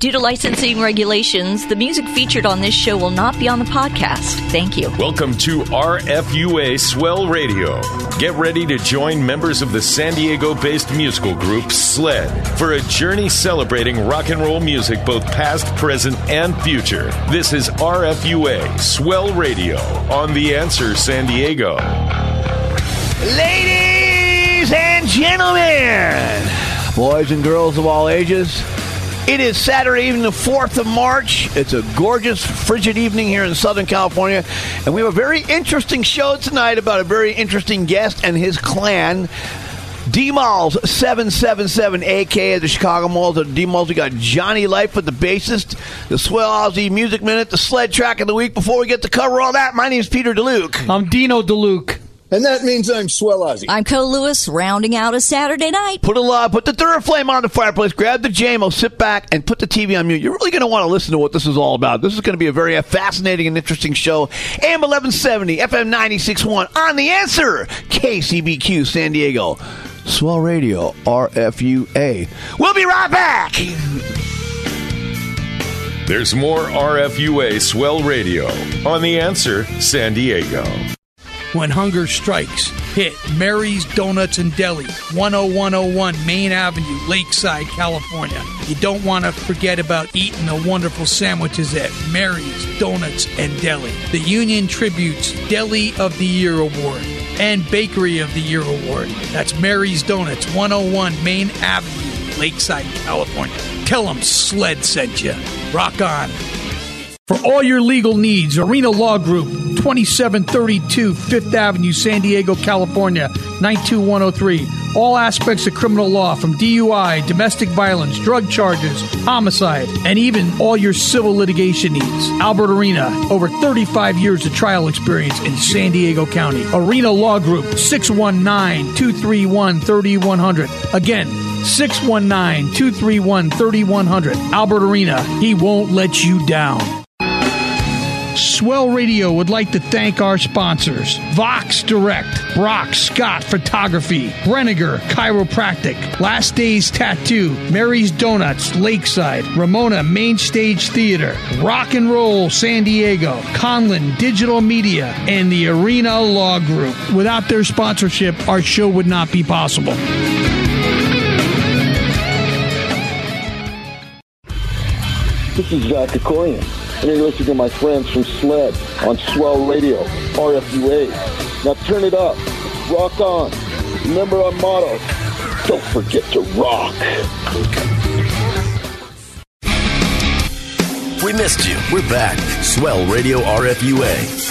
Due to licensing regulations, the music featured on this show will not be on the podcast. Thank you. Welcome to RFUA Swell Radio. Get ready to join members of the San Diego based musical group SLED for a journey celebrating rock and roll music, both past, present, and future. This is RFUA Swell Radio on The Answer San Diego. Ladies and gentlemen, boys and girls of all ages, it is Saturday evening, the 4th of March. It's a gorgeous, frigid evening here in Southern California. And we have a very interesting show tonight about a very interesting guest and his clan. D'Molls 777, aka the Chicago Malls. At D'Molls, we got Johnny Life with the bassist, the Swell Aussie Music Minute, the sled track of the week. Before we get to cover all that, my name is Peter DeLuke. I'm Dino DeLuke. And that means I'm Swell Ozzy. I'm Co Lewis, rounding out a Saturday night. Put a uh, put the third flame on the fireplace. Grab the JMO, sit back, and put the TV on mute. You're really going to want to listen to what this is all about. This is going to be a very fascinating and interesting show. AM 1170, FM 96.1 on the answer. KCBQ San Diego. Swell Radio, RFUA. We'll be right back. There's more RFUA Swell Radio on The Answer San Diego. When hunger strikes, hit Mary's Donuts and Deli, 10101 Main Avenue, Lakeside, California. You don't want to forget about eating the wonderful sandwiches at Mary's Donuts and Deli. The Union-Tribune's Deli of the Year Award and Bakery of the Year Award. That's Mary's Donuts, 101 Main Avenue, Lakeside, California. Tell them Sled sent you. Rock on. For all your legal needs, Arena Law Group, 2732 Fifth Avenue, San Diego, California, 92103. All aspects of criminal law from DUI, domestic violence, drug charges, homicide, and even all your civil litigation needs. Albert Arena, over 35 years of trial experience in San Diego County. Arena Law Group, 619 231 3100. Again, 619 231 3100. Albert Arena, he won't let you down. Swell Radio would like to thank our sponsors Vox Direct, Brock Scott Photography, Brenniger Chiropractic, Last Days Tattoo, Mary's Donuts, Lakeside, Ramona Main Stage Theater, Rock and Roll San Diego, Conlin Digital Media, and the Arena Law Group. Without their sponsorship, our show would not be possible. This is Zach Akorian, and you're listening to my friends from SLED on Swell Radio, RFUA. Now turn it up. Rock on. Remember our motto. Don't forget to rock. We missed you. We're back. Swell Radio RFUA.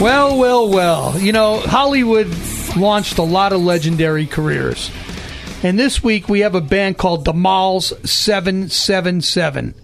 Well, well, well. You know, Hollywood launched a lot of legendary careers. And this week we have a band called the Malls 777.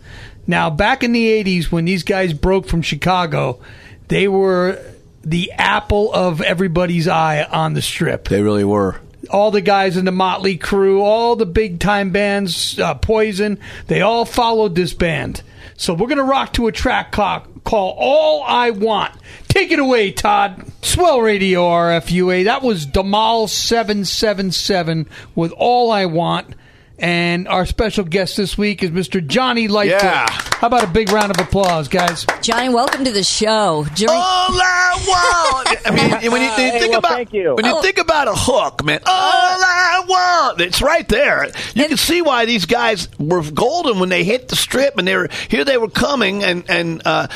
Now, back in the 80s when these guys broke from Chicago, they were the apple of everybody's eye on the strip. They really were. All the guys in the Mötley Crüe, all the big time bands, uh, Poison, they all followed this band. So we're going to rock to a track called All I Want. Take it away, Todd. Swell Radio RFUA. That was Damal 777 with All I Want. And our special guest this week is Mr. Johnny Lightfoot. Yeah. How about a big round of applause, guys? Johnny, welcome to the show. During- All I want. I mean, when you, you think well, about you. when you Oh. think about a hook, man, all I want. It's right there. You can see why these guys were golden when they hit the strip, and they were here. They were coming, and and uh,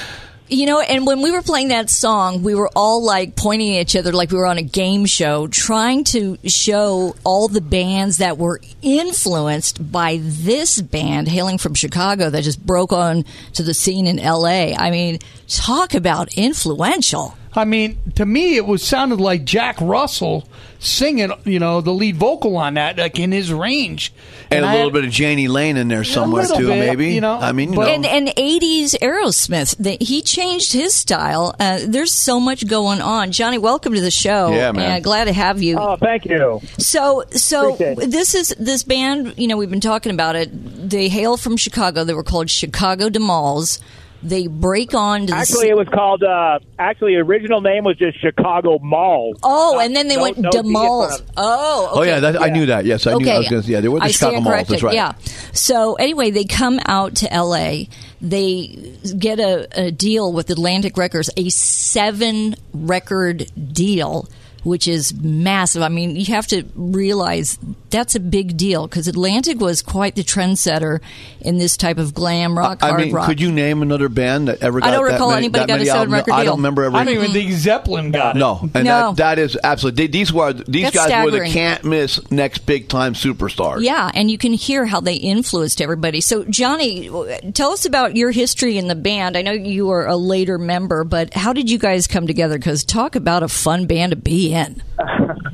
You know, and when we were playing that song, we were all like pointing at each other like we were on a game show, trying to show all the bands that were influenced by this band hailing from Chicago that just broke on to the scene in LA. I mean, talk about influential. I mean, to me, it was sounded like Jack Russell singing, you know, the lead vocal on that, like in his range, And, a little had- bit of Jani Lane in there somewhere too, bit, maybe. you know, I mean, you but- know. And, and 80s Aerosmith, the, he changed his style. Uh, there's so much going on. Johnny, welcome to the show. Yeah, man. And glad to have you. Oh, thank you. So, so Appreciate this is this band. You know, we've been talking about it. They hail from Chicago. They were called Chicago D'Molls. They break on to the Actually, it was called. Uh, actually, the original name was just Chicago Mall. Oh, Uh, and then they no- went no D in D'Molls. front of it. Oh, Oh okay. yeah, I knew that. Yes, I knew. I was gonna, yeah, they were the I Chicago stand Malls. That's right. Yeah. So anyway, they come out to L.A. They get a, a deal with Atlantic Records, a seven record deal, which is massive. I mean, you have to realize that's a big deal because Atlantic was quite the trendsetter in this type of glam rock, I hard mean, rock. could you name another band that ever? Got I don't that recall many, anybody got a many seven albums? record I deal. don't remember ever. I don't even think mm. Zeppelin got it. No, and No. that that is absolutely. These were these That's guys were the can't miss next big time superstars. Yeah, and you can hear how they influenced everybody. So, Johnny, tell us about your history in the band. I know you were a later member, but how did you guys come together? Because talk about a fun band to be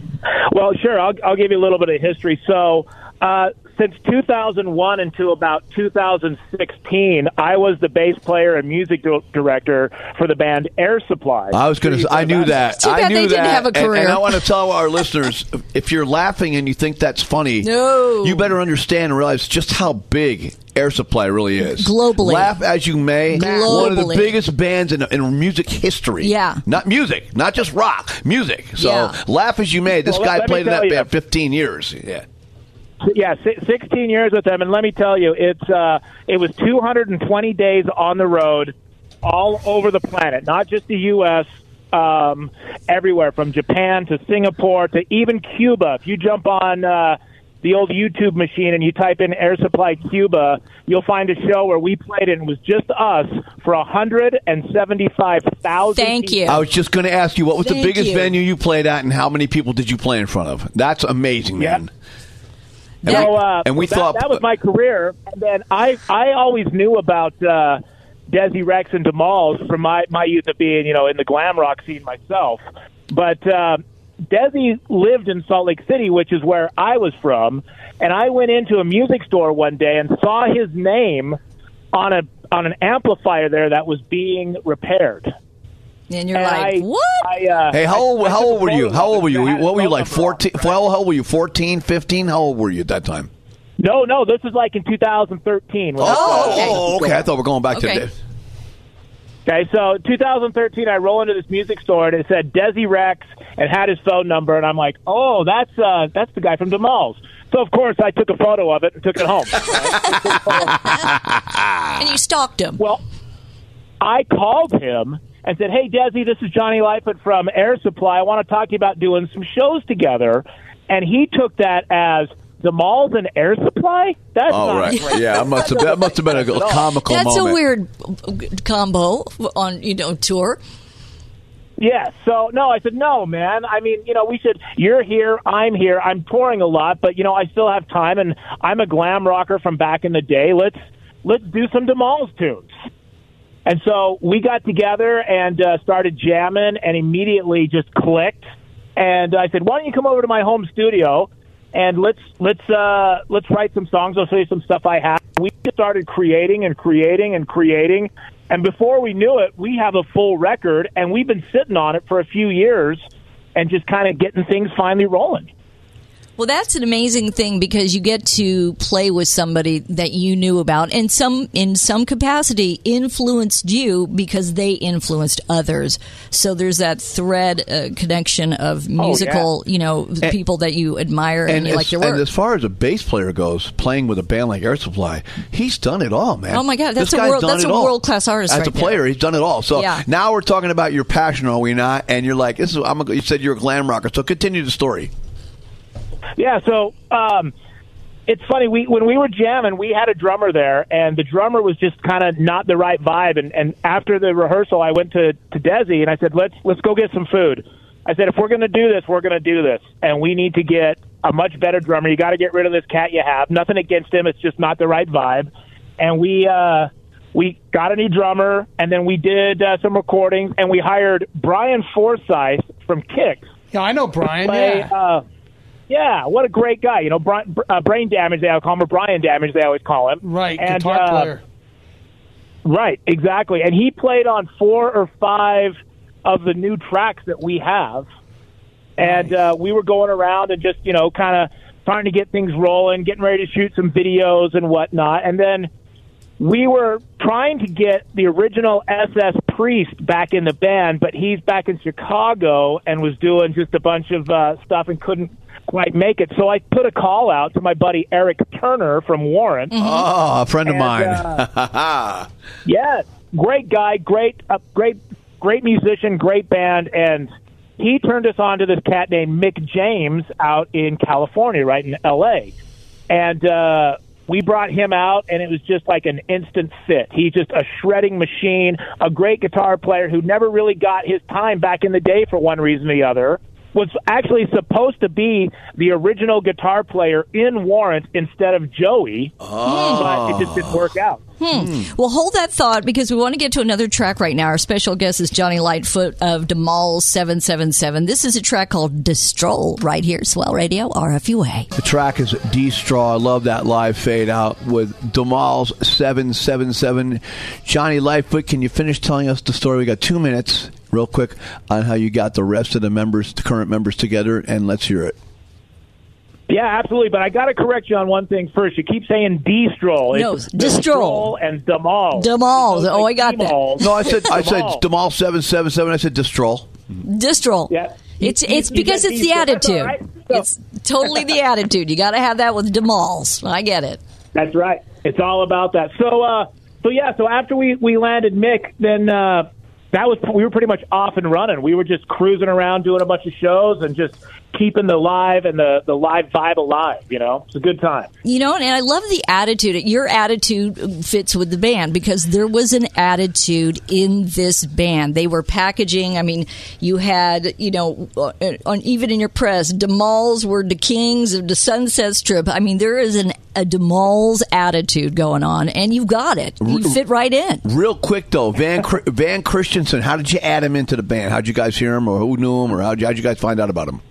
Well, sure. I'll, I'll give you a little bit of history. So, uh, since 2001 until about 2016, I was the bass player and music di- director for the band Air Supply. I was going to. I knew that. Too I bad knew they that. didn't have a And- And. I want to tell our listeners: if you're laughing and you think that's funny, No. you better understand and realize just how big Air Supply really is. Globally. laugh as you may. One of the biggest bands in, in music history. Yeah. not music, not just rock, music. So Yeah. laugh as you may. This Well, guy played in that you. band 15 years. Yeah. Yeah, 16 years with them, and let me tell you, it's uh, it was 220 days on the road, all over the planet, not just the U.S. Um, everywhere from Japan to Singapore to even Cuba. If you jump on uh, the old YouTube machine and you type in Air Supply Cuba, you'll find a show where we played it and it was just us for 175,000. Thank you. I was just going to ask you what was the biggest you. venue you played at, and how many people did you play in front of? That's amazing, man. And So, uh, and we that, thought that was my career. And then I I always knew about uh, Desi Rexx and D'Molls from my my youth of being you know in the glam rock scene myself. But uh, Desi lived in Salt Lake City, which is where I was from. And I went into a music store one day and saw his name on a on an amplifier there that was being repaired. And you're And like, I, what? I, uh, Hey, how old, I- I how old were you? How old were you? and I had What were you like? phone number on 14? it. Well, how old were you? 14, 15? How old were you at that time? No, no, this was like in 2013. Oh, saw oh, okay. I thought we are going back Okay. to the. Okay, so 2013, I roll into this music store and it said Desi Rexx and had his phone number, and I'm like, oh, that's uh, that's the guy from D'Molls. So of course I took a photo of it and took it home. and you stalked him. well, I called him and said, hey Desi, this is Johnny Lightfoot from Air Supply. I want to talk to you about doing some shows together, and he took that as D'Molls and Air Supply. That's Oh, not right. great. Yeah, it must have, that must have been a At comical That's moment. a weird combo on you know tour. Yeah. So no, I said no, man. I mean, you know, we should. You're here. I'm here. I'm touring a lot, but you know, I still have time, and I'm a glam rocker from back in the day. Let's let's do some D'Molls tunes. And so we got together and uh, started jamming, and immediately just clicked. And I said, "Why don't you come over to my home studio and let's let's uh, let's write some songs. I'll show you some stuff I have." We started creating and creating and creating, and before we knew it, we have a full record, and we've been sitting on it for a few years, and just kind of getting things finally rolling. Well, that's an amazing thing because you get to play with somebody that you knew about, and some, in some capacity, influenced you because they influenced others. So there's that thread uh, connection of musical, you know, people that you admire and, you as, like their and as far as a bass player goes, playing with a band like Air Supply, he's done it all, man. Oh, my God, that's This a world that's a world class artist As right a there. player, he's done it all. So Yeah. now we're talking about your passion, are we not? And you're like, this is. I'm. A, you said you're a glam rocker. So continue the story. Yeah, so um, it's funny. We when we were jamming, we had a drummer there, and the drummer was just kind of not the right vibe. And, and after the rehearsal, I went to to Desi and I said, "Let's let's go get some food." I said, "If we're going to do this, we're going to do this, and we need to get a much better drummer. You got to get rid of this cat you have. Nothing against him; it's just not the right vibe." And we uh, we got a new drummer, and then we did uh, some recordings, and we hired Brian Forsythe from Kix. Yeah, I know Brian. Play, yeah. Uh, yeah, what a great guy. You know, Brian, uh, brain damage. They call him, or Brian damage. They always call him. Right, and, guitar uh, player. Right, exactly. And he played on four or five of the new tracks that we have. And uh, we were going around and just, you know, kind of trying to get things rolling, getting ready to shoot some videos and whatnot. And then we were trying to get the original SS Priest back in the band, but he's back in Chicago and was doing just a bunch of uh, stuff and couldn't quite make it. So I put a call out to my buddy Eric Turner from Warrant. Oh, a friend of mine. uh, Yes, great guy, great, uh, great, great musician, great band, and he turned us on to this cat named Mick James out in California, right in L.A. And uh, we brought him out, and it was just like an instant fit. He's just a shredding machine, a great guitar player who never really got his time back in the day for one reason or the other. Was actually supposed to be the original guitar player in Warrant instead of Joey, but it just didn't work out. Hmm. Well, hold that thought because we want to get to another track right now. Our special guest is Johnny Lightfoot of Demal 777. This is a track called Destroll right here, Swell Radio, RFUA. The track is D I love that live fade out with Demal's 777. Johnny Lightfoot, can you finish telling us the story? We got two minutes, real quick, on how you got the rest of the members, the current members together, and let's hear it. Yeah, absolutely. But I got to correct you on one thing first. You keep saying D-Stroll. No, It's Destroll. and Demal. Demal. Oh, I got that. No, I said I said Demal. Demal 777. I said Destroll. Distroll. Yeah. It's You- it's you because get it's the D-Stroll. That's attitude. right. So- It's totally the attitude. You got to have that with D'Molls. I get it. That's right. It's all about that. So, uh, so yeah. So after we we landed Mick, then uh, that was we were pretty much off and running. We were just cruising around doing a bunch of shows and just keeping the live and the the live vibe alive. You know, it's a good time. You know, and I love the attitude. Your attitude fits with the band because there was an attitude in this band. They were packaging. I mean, you had, you know, uh, on even in your press, D'Molls were the kings of the Sunset Strip. I mean, there is an a D'Molls attitude going on, and you got it. You fit right in. Real quick though, Van Van Christensen. How did you add him into the band? How'd you guys hear him, or who knew him, or how'd you, how'd you guys find out about him?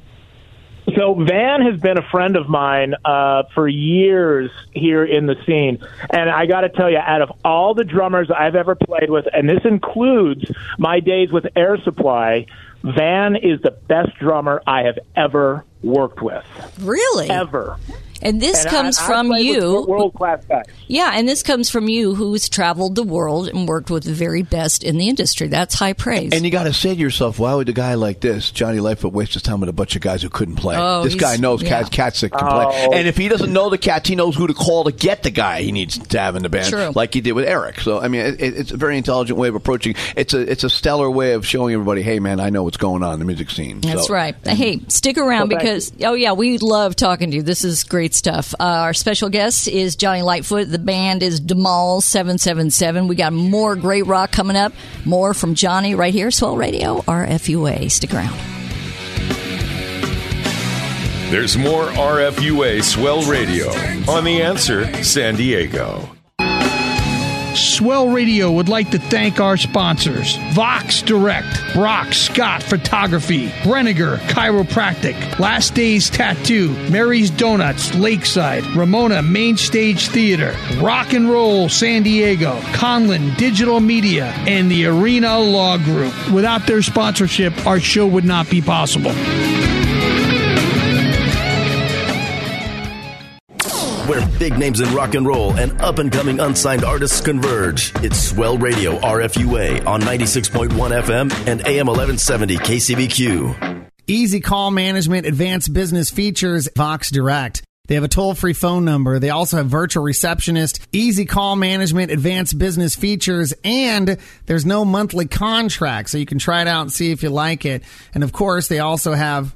So Van has been a friend of mine uh, for years here in the scene, and I got to tell you, out of all the drummers I've ever played with, and this includes my days with Air Supply, Van is the best drummer I have ever worked with, Really? ever. And this And comes I, I from played you. world class guys. Yeah, and this comes from you who's traveled the world and worked with the very best in the industry. That's high praise. And you got to say to yourself, why would a guy like this, Johnny Lightfoot, waste his time with a bunch of guys who couldn't play? Oh, this guy knows yeah. cats, cats that can play. Oh. And if he doesn't know the cats, he knows who to call to get the guy he needs to have in the band, True. like he did with Eric. So, I mean, it, it's a very intelligent way of approaching. It's a it's a stellar way of showing everybody, hey, man, I know what's going on in the music scene. That's So- right. Hey, stick around Well, because oh yeah, we love talking to you. This is great stuff. Uh, our special guest is Johnny Lightfoot. The band is Demal Seven Seven Seven. We got more great rock coming up. More from Johnny right here, Swell Radio RFUA. Stick around. There's more RFUA Swell Radio on The Answer San Diego. Swell Radio would like to thank our sponsors Vox Direct, Brock Scott Photography, Brenniger Chiropractic, Last Days Tattoo, Mary's Donuts, Lakeside, Ramona Main Stage Theater, Rock and Roll San Diego, Conlin Digital Media, and the Arena Law Group. Without their sponsorship, our show would not be possible. Where big names in rock and roll and up and coming unsigned artists converge. It's Swell Radio RFUA on 96.1 FM and AM 1170 KCBQ. Easy call management, advanced business features, Vox Direct. They have a toll free phone number. They also have virtual receptionist, easy call management, advanced business features, and there's no monthly contract. So you can try it out and see if you like it. And of course, they also have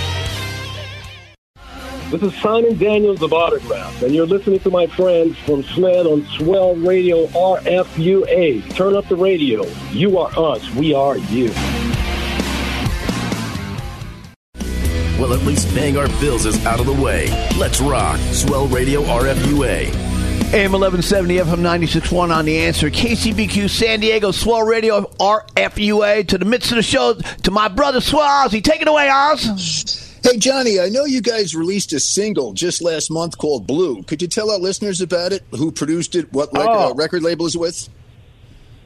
This is Simon Daniels of Autograph, and you're listening to my friends from SLED on Swell Radio RFUA. Turn up the radio. You are us. We are you. Well, at least paying our bills is out of the way. Let's rock. Swell Radio RFUA. AM 1170, FM 96.1 on the answer. KCBQ San Diego, Swell Radio, RFUA. To the midst of the show, to my brother Swell Ozzy. Take it away, Oz. Hey, Johnny, I know you guys released a single just last month called Blue. Could you tell our listeners about it? Who produced it? What rec- Oh. uh, record label is it with?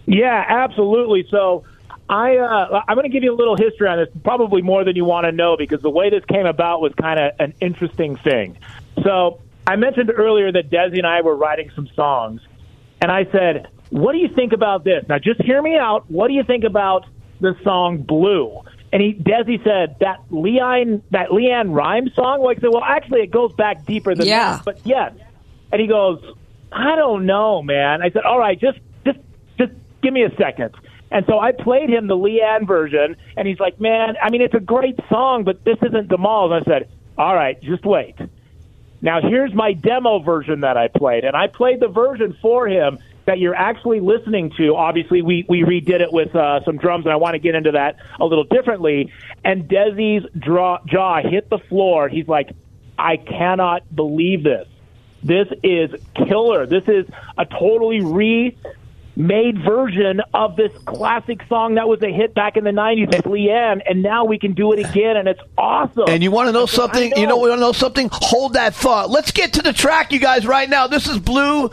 Yeah, absolutely. So I uh, I'm going to give you a little history on this, probably more than you want to know, because the way this came about was kind of an interesting thing. So I mentioned earlier that Desi and I were writing some songs, and I said, "What do you think about this?" Now, just hear me out. What do you think about the song "Blue"? And he, Desi said that LeAnn, that LeAnn Rimes song. Like, well, actually, it goes back deeper than Yeah. that. But yes. And he goes, I don't know, man. I said, all right, just, just, just give me a second. And so I played him the Leanne version, and he's like, man, I mean, it's a great song, but this isn't Damal's. And I said, all right, just wait. Now here's my demo version that I played, and I played the version for him that you're actually listening to. Obviously, we we redid it with uh, some drums, and I want to get into that a little differently. And Desi's draw, jaw hit the floor. He's like, "I cannot believe this. This is killer. This is a totally re." Made version of this classic song that was a hit back in the '90s with LeAnn, and now we can do it again, and it's awesome. And you want to know said, something? I You know, we want to know something? Hold that thought. Let's get to the track, you guys, right now. This is Blue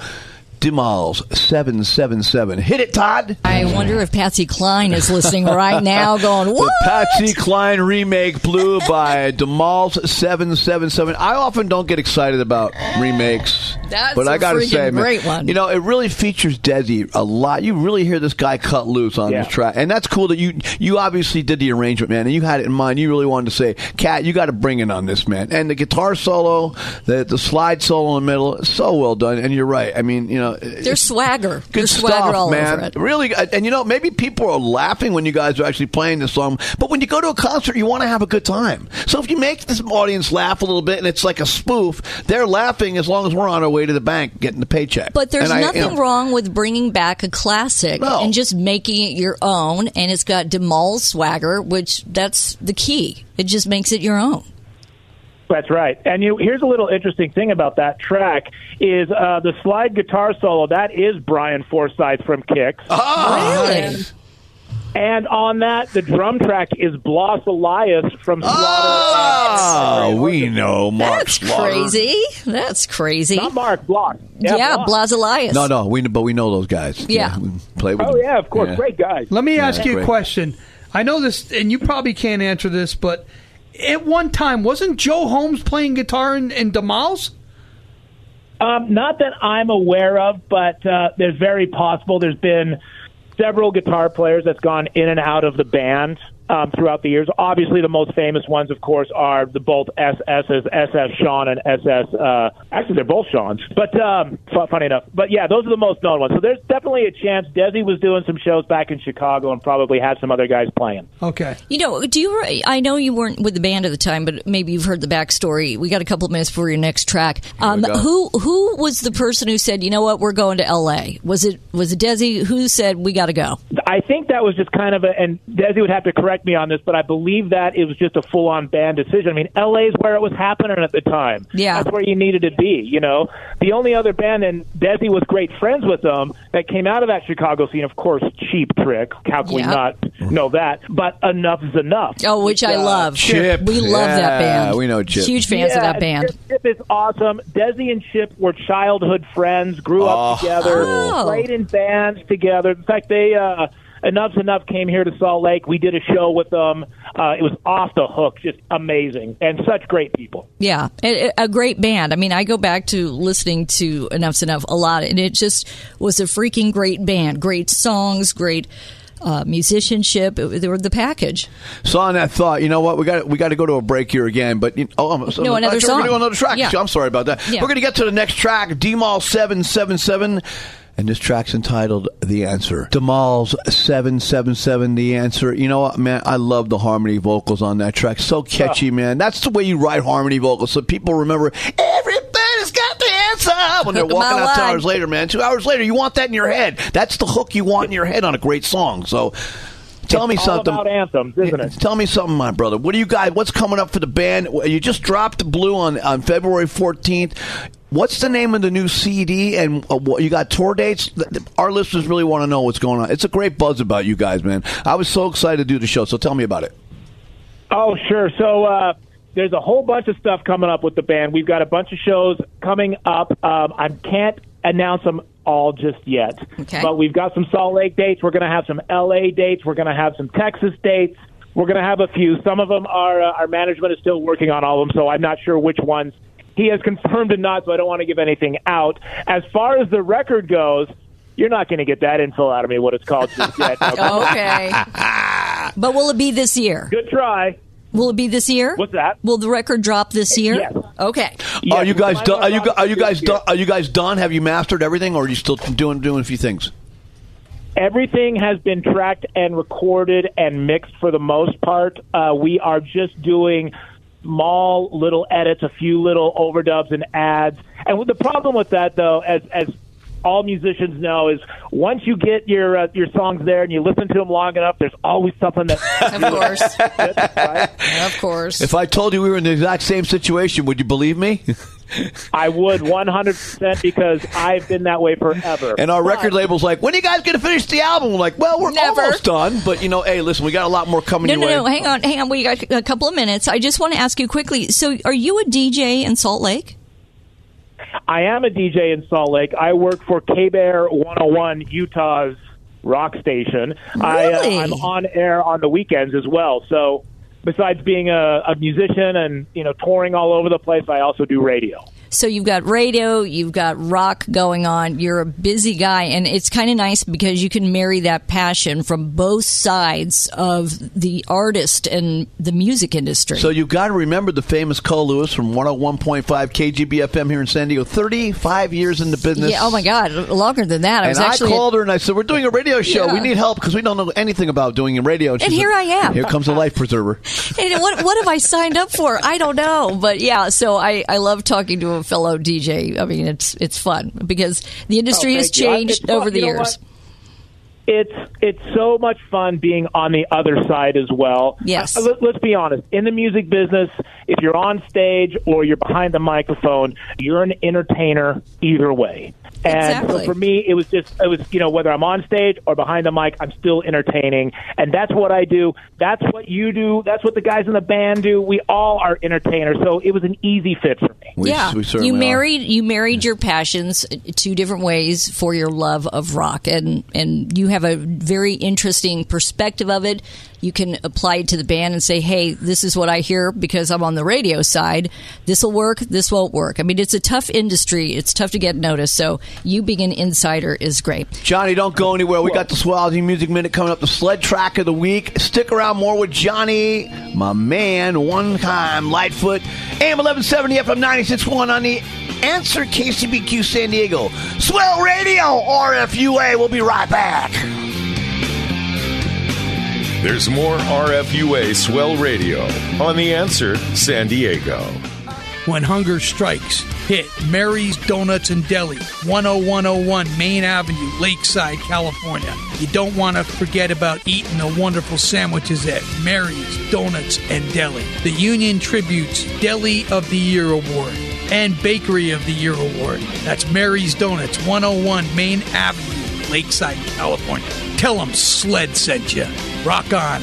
D'Molls 777. Hit it, Todd. I wonder if Patsy Cline is listening right now going, what? The? Patsy Cline remake, Blue by D'Molls 777. I often don't get excited about remakes. That's but I gotta say, man, great one. you know, it really features Desi a lot. You really hear this guy cut loose on Yeah. this track, and that's cool that you you obviously did the arrangement, man, and you had it in mind. You really wanted to say, "Cat, you got to bring it on this, man." And the guitar solo, the the slide solo in the middle, so well done. And you're right. I mean, you know, There's swagger. Good There's swagger stuff, all man. over it. Really, uh, and you know, maybe people are laughing when you guys are actually playing this song. But when you go to a concert, you want to have a good time. So if you make this audience laugh a little bit, and it's like a spoof, they're laughing as long as we're on our way to the bank getting the paycheck. But there's And I- you nothing know, wrong with bringing back a classic No. and just making it your own. And it's got Demal's swagger, which that's the key. It just makes it your own. That's right. And you, here's a little interesting thing about that track is uh, the slide guitar solo. That is Brian Forsythe from Kix. Ah, Really? And on that, the drum track is Blas Elias from Slaughter. Oh, we know Mark That's Slaughter. crazy. That's crazy. Not Mark Blas. yeah, Blas. Blas Elias. No, no, we but we know those guys. Yeah. we play with Oh them. yeah, of course, Yeah. great guys. Let me ask you great. a question. I know this, and you probably can't answer this, but at one time, wasn't Joe Holmes playing guitar in, in D'Molls? Um, not that I'm aware of, but uh, there's very possible. There's been several guitar players that's gone in and out of the band um, throughout the years. Obviously, the most famous ones, of course, are the both SS's, SS Sean and SS. Uh, actually, they're both Sean's, but um, fu- funny enough. But yeah, those are the most known ones. So there's definitely a chance. Desi was doing some shows back in Chicago and probably had some other guys playing. Okay. You know, do you? I know you weren't with the band at the time, but maybe you've heard the backstory. We got a couple of minutes for your next track. Um, who who was the person who said, you know what, we're going to L.A. Was it was it Desi who said we got to go? I think that was just kind of a, and Desi would have to correct me on this, but I believe that it was just a full on band decision. I mean, LA is where it was happening at the time. Yeah. That's where you needed to be, you know? The only other band, and Desi was great friends with them, that came out of that Chicago scene, of course, Cheap Trick. How can we not know that? But Enuff Z'Nuff. Oh, which I Uh, love. Chip. We love that Yeah, band. we know Chip. Huge fans of that band. Chip, Chip is awesome. Desi and Chip were childhood friends, grew Oh. up together, Oh. played in bands together. In fact, they uh, Enuff Z'Nuff came here to Salt Lake. We did a show with them. Uh, it was off the hook, just amazing, and such great people. Yeah, a, a great band. I mean, I go back to listening to Enuff Z'Nuff a lot, and it just was a freaking great band. Great songs, great uh, musicianship. It, they were the package. So on that thought, you know what? We got we got to go to a break here again. But you oh, I'm, No, another We're song. gonna do another track. Yeah. I'm sorry about that. Yeah. We're going to get to the next track, D-Mall seven seven seven. And this track's entitled "The Answer." Demal's seven seven seven. The answer. You know what, man? I love the harmony vocals on that track. So catchy, man. That's the way you write harmony vocals, so people remember everybody's got the answer when they're walking out out two hours later, man. Two hours later, you want that in your head. That's the hook you want in your head on a great song. So. Tell me It's all something. about anthems, isn't it? Tell me something, my brother. What do you guys? What's coming up for the band? You just dropped the blue on on February fourteenth. What's the name of the new CD? And uh, what, you got tour dates? Th- th- Our listeners really want to know what's going on. It's a great buzz about you guys, man. I was so excited to do the show. So tell me about it. Oh, sure. So uh, there's a whole bunch of stuff coming up with the band. We've got a bunch of shows coming up. Um, I can't announce them all just yet, Okay. but we've got some Salt Lake dates. We're going to have some LA dates. We're going to have some Texas dates. We're going to have a few. Some of them are uh, our management is still working on all of them, so I'm not sure which ones he has confirmed and not. So I don't want to give anything out. As far as the record goes. You're not going to get that info out of me. What it's called just yet. Okay. but will it be this year? Good try. Will it be this year? What's that? Will the record drop this year? Yes. Okay. Yes, are you guys plan done? Are you are you guys done? Are you guys done? Have you mastered everything, or are you still doing doing a few things? Everything has been tracked and recorded and mixed for the most part. Uh, we are just doing small little edits, a few little overdubs and ads. And the problem with that, though, as as all musicians know, is once you get your uh, your songs there and you listen to them long enough, there's always something that Of course. right? Of course. If I told you we were in the exact same situation, would you believe me? I would 100% because I've been that way forever. And our record label's like, when are you guys going to finish the album? We're like, well, we're Never. almost done. But, you know, hey, listen, we got a lot more coming No, your no, way. no. Hang on, hang on. We got a couple of minutes. I just want to ask you quickly. So, are you a DJ in Salt Lake? I am a DJ in Salt Lake. I work for KBER 101, Utah's rock station. I, uh, I'm on air on the weekends as well. So, besides being a, a musician and you know touring all over the place, I also do radio. So you've got radio, you've got rock going on. You're a busy guy, and it's kind of nice because you can marry that passion from both sides of the artist and the music industry. So you've got to remember the famous Cole Lewis from 101.5 KGBFM here in San Diego. 35 years in the business. yeah. Oh my God, longer than that. I And I called her and I said, "We're doing a radio show. Yeah. We need help because we don't know anything about doing a radio." And said, here I am. Here comes a life preserver. And what what have I signed up for? I don't know, but yeah. So I, I love talking to a fellow DJ. I mean, it's it's fun because the industry Oh, has. Changed it's fun. over the You years. It's it's so much fun being on the other side as well. Yes. Uh, let, let's be honest. In the music business, if you're on stage or you're behind the microphone, you're an entertainer either way. And Exactly. so for me, it was just it was you know whether I'm on stage or behind the mic, I'm still entertaining, and that's what I do. That's what you do. That's what the guys in the band do. We all are entertainers, so it was an easy fit for me. We, yeah, we certainly you are. married you married your passions uh, two different ways for your love of rock, and and you have a very interesting perspective of it. You can apply it to the band and say, "Hey, this is what I hear because I'm on the radio side. This will work. This won't work." I mean, it's a tough industry. It's tough to get noticed. So you being an insider is great. Johnny, don't go anywhere. We got the Swallow Music Minute coming up, the sled track of the week. Stick around more with Johnny, my man, one time, Lightfoot, AM 1170, FM 96.1 on the Answer KCBQ San Diego. Swell Radio, RFUA. We'll be right back. There's more RFUA Swell Radio on The Answer San Diego. When hunger strikes. Hit Mary's Donuts and Deli, 10101 Main Avenue, Lakeside, California. You don't want to forget about eating the wonderful sandwiches at Mary's Donuts and Deli. The Union-Tribune's Deli of the Year Award and Bakery of the Year Award. That's Mary's Donuts, 101 Main Avenue, Lakeside, California. Tell them Sled sent you. Rock on.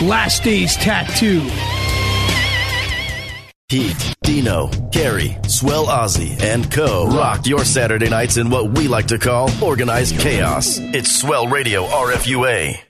Last Days Tattoo. Pete, Dino, Gary, Swell Ozzy, and Co. rock your Saturday nights in what we like to call organized chaos. It's Swell Radio RFUA.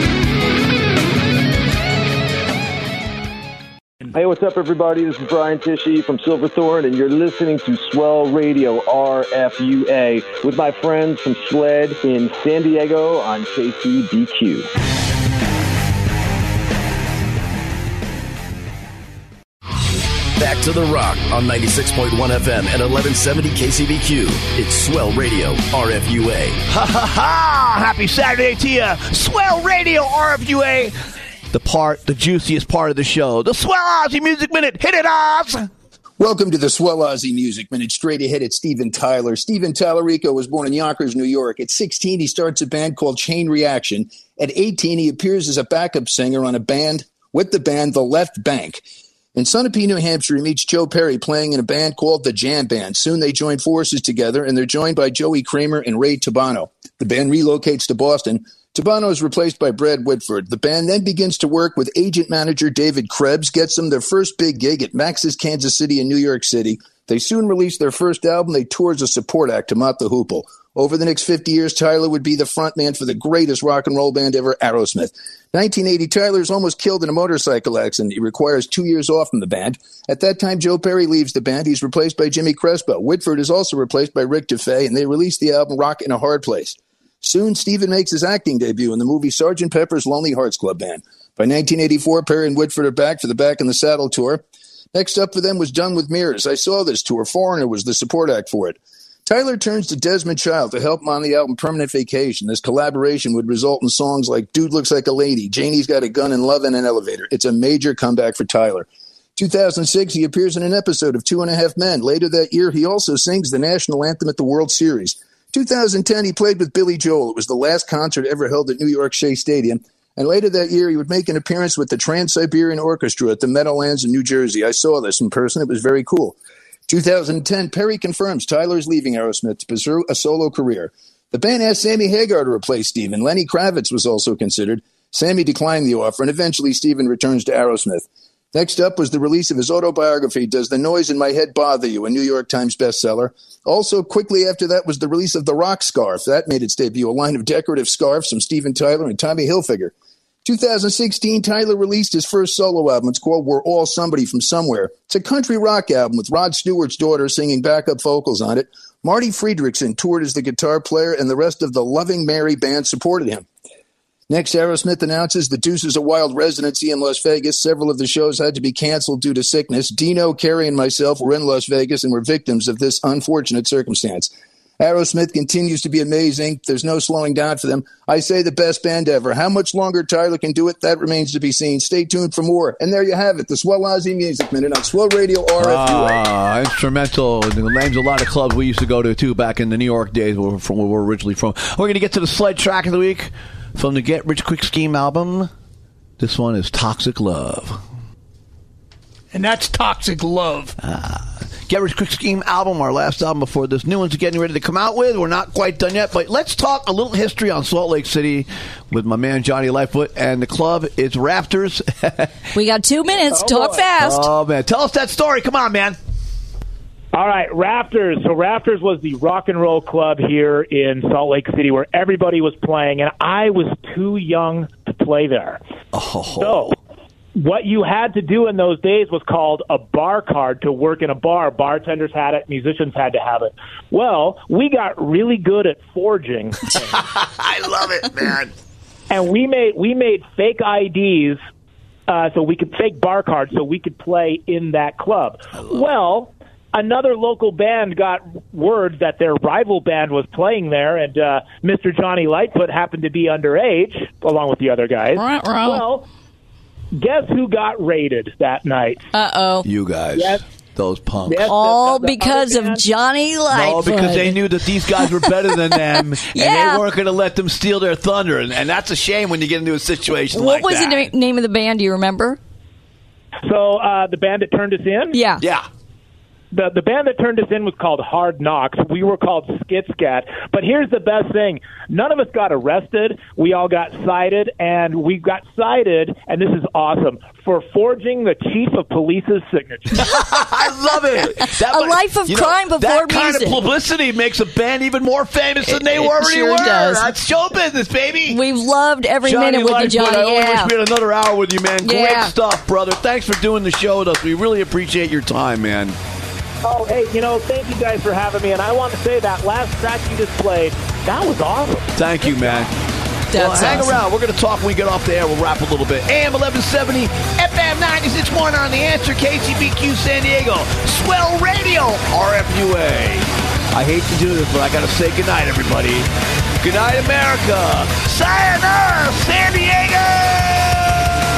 Hey, what's up, everybody? This is Brian Tichy from Silverthorne, and you're listening to Swell Radio RFUA with my friends from SLED in San Diego on KCBQ. Back to the Rock on 96.1 FM and 1170 KCBQ. It's Swell Radio RFUA. Ha ha ha! Happy Saturday to you. Swell Radio RFUA. The part, the juiciest part of the show. The Swell Ozzy Music Minute. Hit it, Oz! Welcome to the Swell Ozzy Music Minute. Straight ahead at Steven Tyler. Steven Tallarico was born in Yonkers, New York. At 16, he starts a band called Chain Reaction. At 18, he appears as a backup singer on a band with the band The Left Bank. In Sunapee, New Hampshire, he meets Joe Perry playing in a band called the Jam Band. Soon they join forces together, and they're joined by Joey Kramer and Ray Tabano. The band relocates to Boston. Tabano is replaced by Brad Whitford. The band then begins to work with agent manager David Krebs, gets them their first big gig at Max's Kansas City in New York City. They soon release their first album. They tour as a support act to Mott the Hoople. Over the next 50 years, Tyler would be the frontman for the greatest rock and roll band ever, Aerosmith. 1980, Tyler is almost killed in a motorcycle accident. He requires two years off from the band. At that time, Joe Perry leaves the band. He's replaced by Jimmy Crespo. Whitford is also replaced by Rick Dufay, and they release the album Rock in a Hard Place. Soon, Stephen makes his acting debut in the movie Sergeant Pepper's Lonely Hearts Club Band. By 1984, Perry and Whitford are back for the Back in the Saddle tour. Next up for them was Done with Mirrors. I saw this tour. Foreigner was the support act for it. Tyler turns to Desmond Child to help him on the album Permanent Vacation. This collaboration would result in songs like Dude Looks Like a Lady, Janie's Got a Gun, and Love in an Elevator. It's a major comeback for Tyler. 2006, he appears in an episode of Two and a Half Men. Later that year, he also sings the national anthem at the World Series. 2010, he played with Billy Joel. It was the last concert ever held at New York Shea Stadium. And later that year, he would make an appearance with the Trans Siberian Orchestra at the Meadowlands in New Jersey. I saw this in person. It was very cool. 2010, Perry confirms Tyler is leaving Aerosmith to pursue a solo career. The band asked Sammy Hagar to replace Steven. Lenny Kravitz was also considered. Sammy declined the offer, and eventually Steven returns to Aerosmith. Next up was the release of his autobiography, Does the Noise in My Head Bother You? a New York Times bestseller. Also, quickly after that was the release of the Rock Scarf. That made its debut, a line of decorative scarves from Steven Tyler and Tommy Hilfiger. 2016, Tyler released his first solo album. It's called We're All Somebody from Somewhere. It's a country rock album with Rod Stewart's daughter singing backup vocals on it. Marti Frederiksen toured as the guitar player, and the rest of the Loving Mary band supported him. Next, Aerosmith announces the Deuces a Wild residency in Las Vegas. Several of the shows had to be canceled due to sickness. Dino, Carey, and myself were in Las Vegas and were victims of this unfortunate circumstance. Aerosmith continues to be amazing. There's no slowing down for them. I say the best band ever. How much longer Tyler can do it, that remains to be seen. Stay tuned for more. And there you have it, the Swell Ozzy Music Minute on Swell Radio RFUA. Ah, instrumental. The names a lot of clubs we used to go to too back in the New York days from, where we're originally from. We're going to get to the sled track of the week from the Get Rich Quick Scheme album. This one is Toxic Love. And that's toxic love. Ah. Get Rich Quick Scheme album, our last album before this new one's getting ready to come out with. We're not quite done yet, but let's talk a little history on Salt Lake City with my man Johnny Lightfoot and the club. It's Raptors. we got two minutes. Talk fast. Oh man, tell us that story. Come on, man. All right, Raptors. So Raptors was the rock and roll club here in Salt Lake City where everybody was playing, and I was too young to play there. Oh. So what you had to do in those days was called a bar card to work in a bar. Bartenders had it, musicians had to have it. Well, we got really good at forging. I love it, man. and we made we made fake IDs uh, so we could fake bar cards so we could play in that club. Well, another local band got word that their rival band was playing there, and uh, Mr. Johnny Lightfoot happened to be underage along with the other guys. Ruh-roh. Well, guess who got raided that night? Uh oh. You guys, Yes. those punks. Yes, All the- the because of band- Johnny No, Lightfoot. because they knew that these guys were better than them, and they weren't going to let them steal their thunder. And, and that's a shame when you get into a situation like that. What like was that. the na- name of the band? Do you remember? So uh, the band that turned us in? Yeah. Yeah. The the band that turned us in was called Hard Knocks. We were called Skit Scat. But here's the best thing: none of us got arrested. We all got cited, and we got cited. And this is awesome for forging the chief of police's signature. I love it. That, A life of you know, crime before that kind music. of publicity makes a band even more famous than they It- it already sure were. does. That's show business, baby. We've loved every Johnny minute with Lightfoot, you, Johnny. I only yeah. wish we had another hour with you, man. Great Yeah. stuff, brother. Thanks for doing the show with us. We really appreciate your time, man. Oh, hey, you know, thank you guys for having me. And I want to say that last track you just played, that was awesome. Thank you, man. well, That's hang awesome. around. We're going to talk when we get off the air. We'll wrap a little bit. AM 1170, FM 961 on the answer, KCBQ San Diego. Swell Radio, RFUA. I hate to do this, but I got to say goodnight, everybody. Good night, America. Sayonara, San Diego.